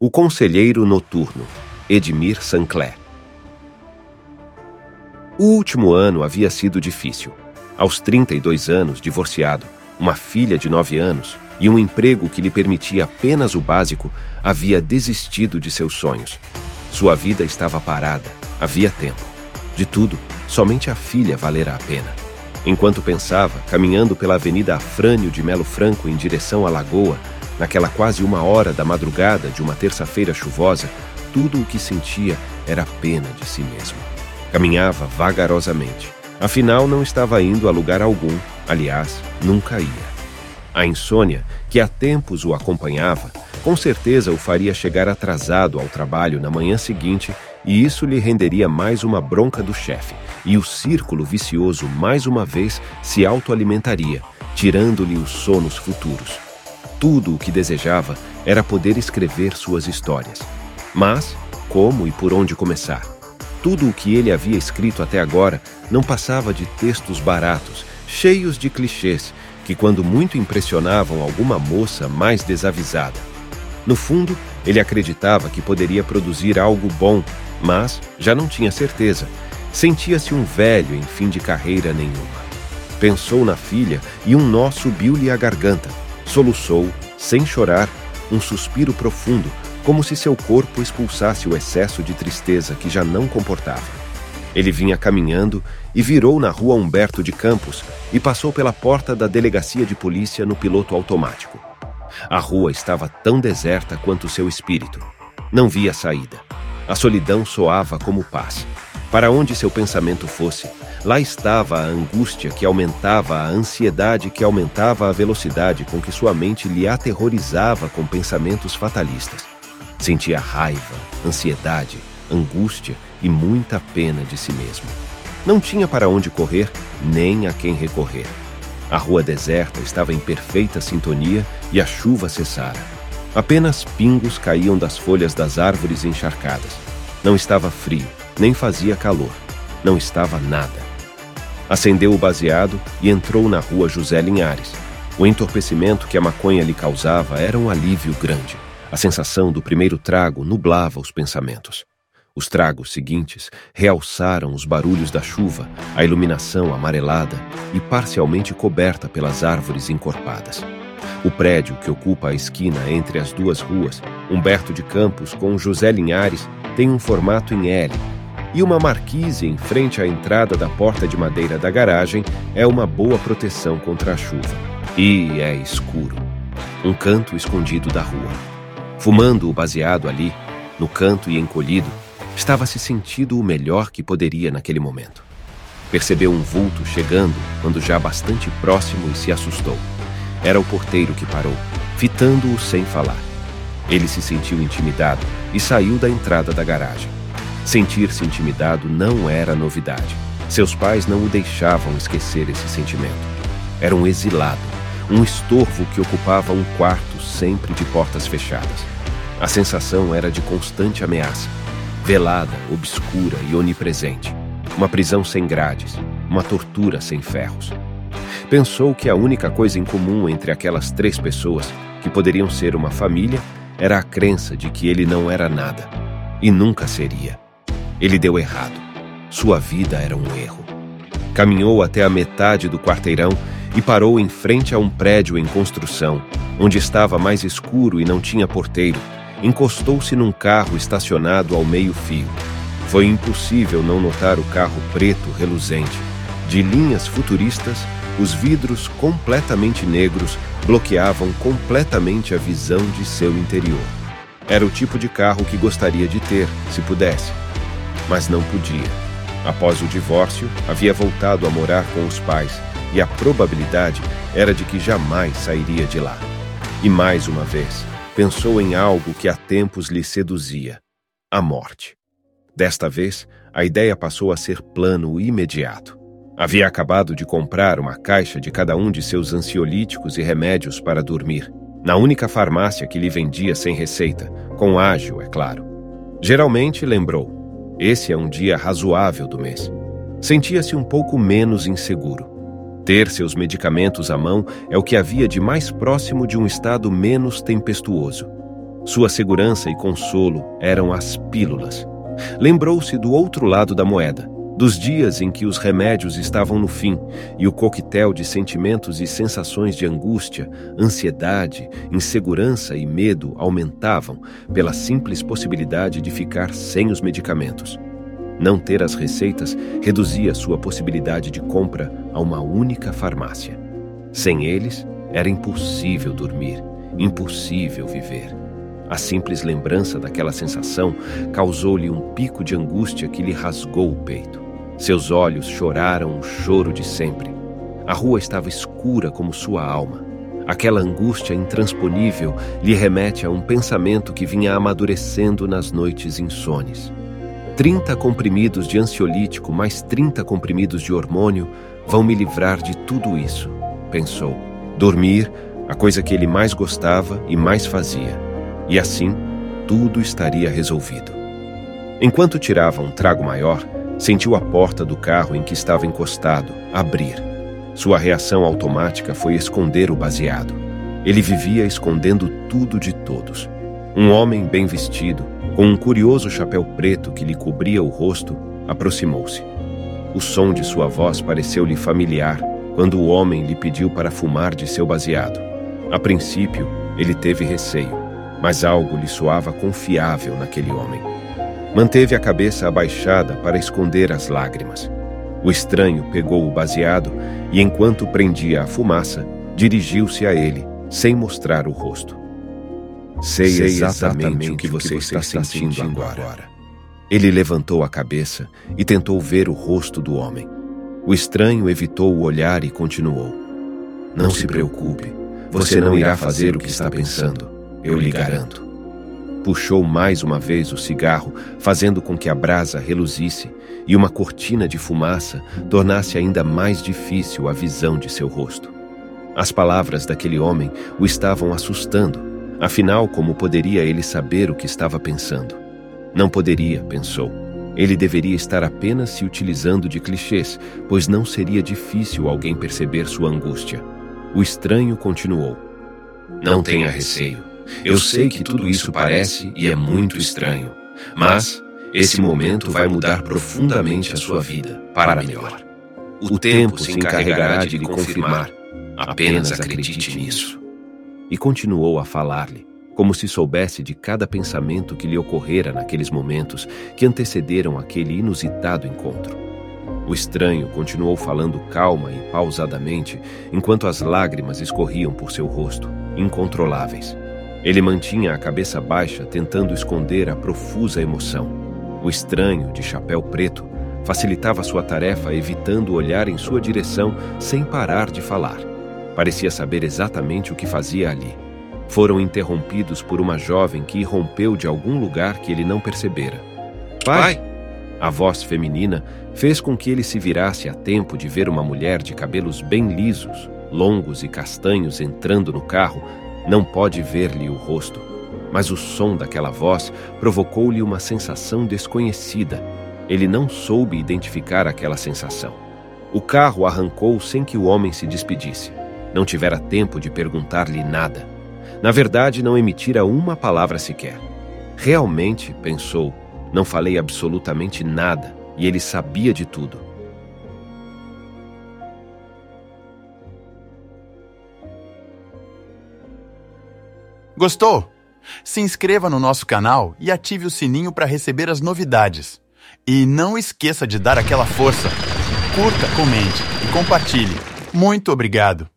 O Conselheiro Noturno, Edmir Sancler. O último ano havia sido difícil. Aos 32 anos, divorciado, uma filha de 9 anos e um emprego que lhe permitia apenas o básico, havia desistido de seus sonhos. Sua vida estava parada, havia tempo. De tudo, somente a filha valera a pena. Enquanto pensava, caminhando pela Avenida Afrânio de Melo Franco em direção à Lagoa, Naquela quase uma hora da madrugada de uma terça-feira chuvosa, tudo o que sentia era pena de si mesmo. Caminhava vagarosamente. Afinal, não estava indo a lugar algum, aliás, nunca ia. A insônia, que há tempos o acompanhava, com certeza o faria chegar atrasado ao trabalho na manhã seguinte, e isso lhe renderia mais uma bronca do chefe, e o círculo vicioso mais uma vez se autoalimentaria, tirando-lhe os sonos futuros. Tudo o que desejava era poder escrever suas histórias. Mas, como e por onde começar? Tudo o que ele havia escrito até agora não passava de textos baratos, cheios de clichês, que quando muito impressionavam alguma moça mais desavisada. No fundo, ele acreditava que poderia produzir algo bom, mas já não tinha certeza. Sentia-se um velho em fim de carreira nenhuma. Pensou na filha e um nó subiu-lhe a garganta. Soluçou, sem chorar, um suspiro profundo, como se seu corpo expulsasse o excesso de tristeza que já não comportava. Ele vinha caminhando e virou na rua Humberto de Campos e passou pela porta da delegacia de polícia no piloto automático. A rua estava tão deserta quanto seu espírito. Não via saída. A solidão soava como paz. Para onde seu pensamento fosse, lá estava a angústia que aumentava a ansiedade que aumentava a velocidade com que sua mente lhe aterrorizava com pensamentos fatalistas. Sentia raiva, ansiedade, angústia e muita pena de si mesmo. Não tinha para onde correr, nem a quem recorrer. A rua deserta estava em perfeita sintonia e a chuva cessara. Apenas pingos caíam das folhas das árvores encharcadas. Não estava frio, nem fazia calor. Não estava nada. Acendeu o baseado e entrou na rua José Linhares. O entorpecimento que a maconha lhe causava era um alívio grande. A sensação do primeiro trago nublava os pensamentos. Os tragos seguintes realçaram os barulhos da chuva, a iluminação amarelada e parcialmente coberta pelas árvores encorpadas. O prédio que ocupa a esquina entre as duas ruas, Humberto de Campos com José Linhares, tem um formato em L e uma marquise em frente à entrada da porta de madeira da garagem é uma boa proteção contra a chuva. E é escuro. Um canto escondido da rua. Fumando o baseado ali, no canto e encolhido, estava se sentindo o melhor que poderia naquele momento. Percebeu um vulto chegando quando já bastante próximo e se assustou. Era o porteiro que parou, fitando-o sem falar. Ele se sentiu intimidado e saiu da entrada da garagem. Sentir-se intimidado não era novidade. Seus pais não o deixavam esquecer esse sentimento. Era um exilado, um estorvo que ocupava um quarto sempre de portas fechadas. A sensação era de constante ameaça, velada, obscura e onipresente. Uma prisão sem grades, uma tortura sem ferros. Pensou que a única coisa em comum entre aquelas três pessoas, que poderiam ser uma família, era a crença de que ele não era nada e nunca seria. Ele deu errado. Sua vida era um erro. Caminhou até a metade do quarteirão e parou em frente a um prédio em construção, onde estava mais escuro e não tinha porteiro. Encostou-se num carro estacionado ao meio-fio. Foi impossível não notar o carro preto reluzente. De linhas futuristas, os vidros completamente negros bloqueavam completamente a visão de seu interior. Era o tipo de carro que gostaria de ter, se pudesse mas não podia. Após o divórcio, havia voltado a morar com os pais e a probabilidade era de que jamais sairia de lá. E mais uma vez, pensou em algo que há tempos lhe seduzia: a morte. Desta vez, a ideia passou a ser plano imediato. Havia acabado de comprar uma caixa de cada um de seus ansiolíticos e remédios para dormir, na única farmácia que lhe vendia sem receita, com ágil, é claro. Geralmente, lembrou, esse é um dia razoável do mês. Sentia-se um pouco menos inseguro. Ter seus medicamentos à mão é o que havia de mais próximo de um estado menos tempestuoso. Sua segurança e consolo eram as pílulas. Lembrou-se do outro lado da moeda, dos dias em que os remédios estavam no fim e o coquetel de sentimentos e sensações de angústia, ansiedade, insegurança e medo aumentavam pela simples possibilidade de ficar sem os medicamentos. Não ter as receitas reduzia sua possibilidade de compra a uma única farmácia. Sem eles, era impossível dormir, impossível viver. A simples lembrança daquela sensação causou-lhe um pico de angústia que lhe rasgou o peito. Seus olhos choraram o choro de sempre. A rua estava escura como sua alma. Aquela angústia intransponível lhe remete a um pensamento que vinha amadurecendo nas noites insones. 30 comprimidos de ansiolítico mais 30 comprimidos de hormônio vão me livrar de tudo isso, pensou. Dormir, a coisa que ele mais gostava e mais fazia. E assim, tudo estaria resolvido. Enquanto tirava um trago maior, sentiu a porta do carro em que estava encostado abrir. Sua reação automática foi esconder o baseado. Ele vivia escondendo tudo de todos. Um homem bem vestido, com um curioso chapéu preto que lhe cobria o rosto, aproximou-se. O som de sua voz pareceu-lhe familiar quando o homem lhe pediu para fumar de seu baseado. A princípio, ele teve receio, mas algo lhe soava confiável naquele homem. Manteve a cabeça abaixada para esconder as lágrimas. O estranho pegou o baseado e, enquanto prendia a fumaça, dirigiu-se a ele, sem mostrar o rosto. Sei, Sei exatamente, exatamente, o que você, que você está, está sentindo, sentindo agora. agora. Ele levantou a cabeça e tentou ver o rosto do homem. O estranho evitou o olhar e continuou. Não se preocupe, você não irá fazer o que está pensando, eu lhe garanto. Puxou mais uma vez o cigarro, fazendo com que a brasa reluzisse e uma cortina de fumaça tornasse ainda mais difícil a visão de seu rosto. As palavras daquele homem o estavam assustando, afinal, como poderia ele saber o que estava pensando? Não poderia, pensou. Ele deveria estar apenas se utilizando de clichês, pois não seria difícil alguém perceber sua angústia. O estranho continuou. Não tenha receio. Eu sei que tudo isso parece e é muito estranho, mas esse momento vai mudar profundamente a sua vida, para melhor. O tempo se encarregará de lhe confirmar. Apenas acredite nisso. E continuou a falar-lhe, como se soubesse de cada pensamento que lhe ocorrera naqueles momentos que antecederam aquele inusitado encontro. O estranho continuou falando calma e pausadamente, enquanto as lágrimas escorriam por seu rosto, incontroláveis. Ele mantinha a cabeça baixa, tentando esconder a profusa emoção. O estranho, de chapéu preto, facilitava sua tarefa evitando olhar em sua direção sem parar de falar. Parecia saber exatamente o que fazia ali. Foram interrompidos por uma jovem que irrompeu de algum lugar que ele não percebera. Pai! A voz feminina fez com que ele se virasse a tempo de ver uma mulher de cabelos bem lisos, longos e castanhos entrando no carro. Não pode ver-lhe o rosto, mas o som daquela voz provocou-lhe uma sensação desconhecida. Ele não soube identificar aquela sensação. O carro arrancou sem que o homem se despedisse. Não tivera tempo de perguntar-lhe nada. Na verdade, não emitira uma palavra sequer. Realmente, pensou, não falei absolutamente nada e ele sabia de tudo. Gostou? Se inscreva no nosso canal e ative o sininho para receber as novidades. E não esqueça de dar aquela força. Curta, comente e compartilhe. Muito obrigado!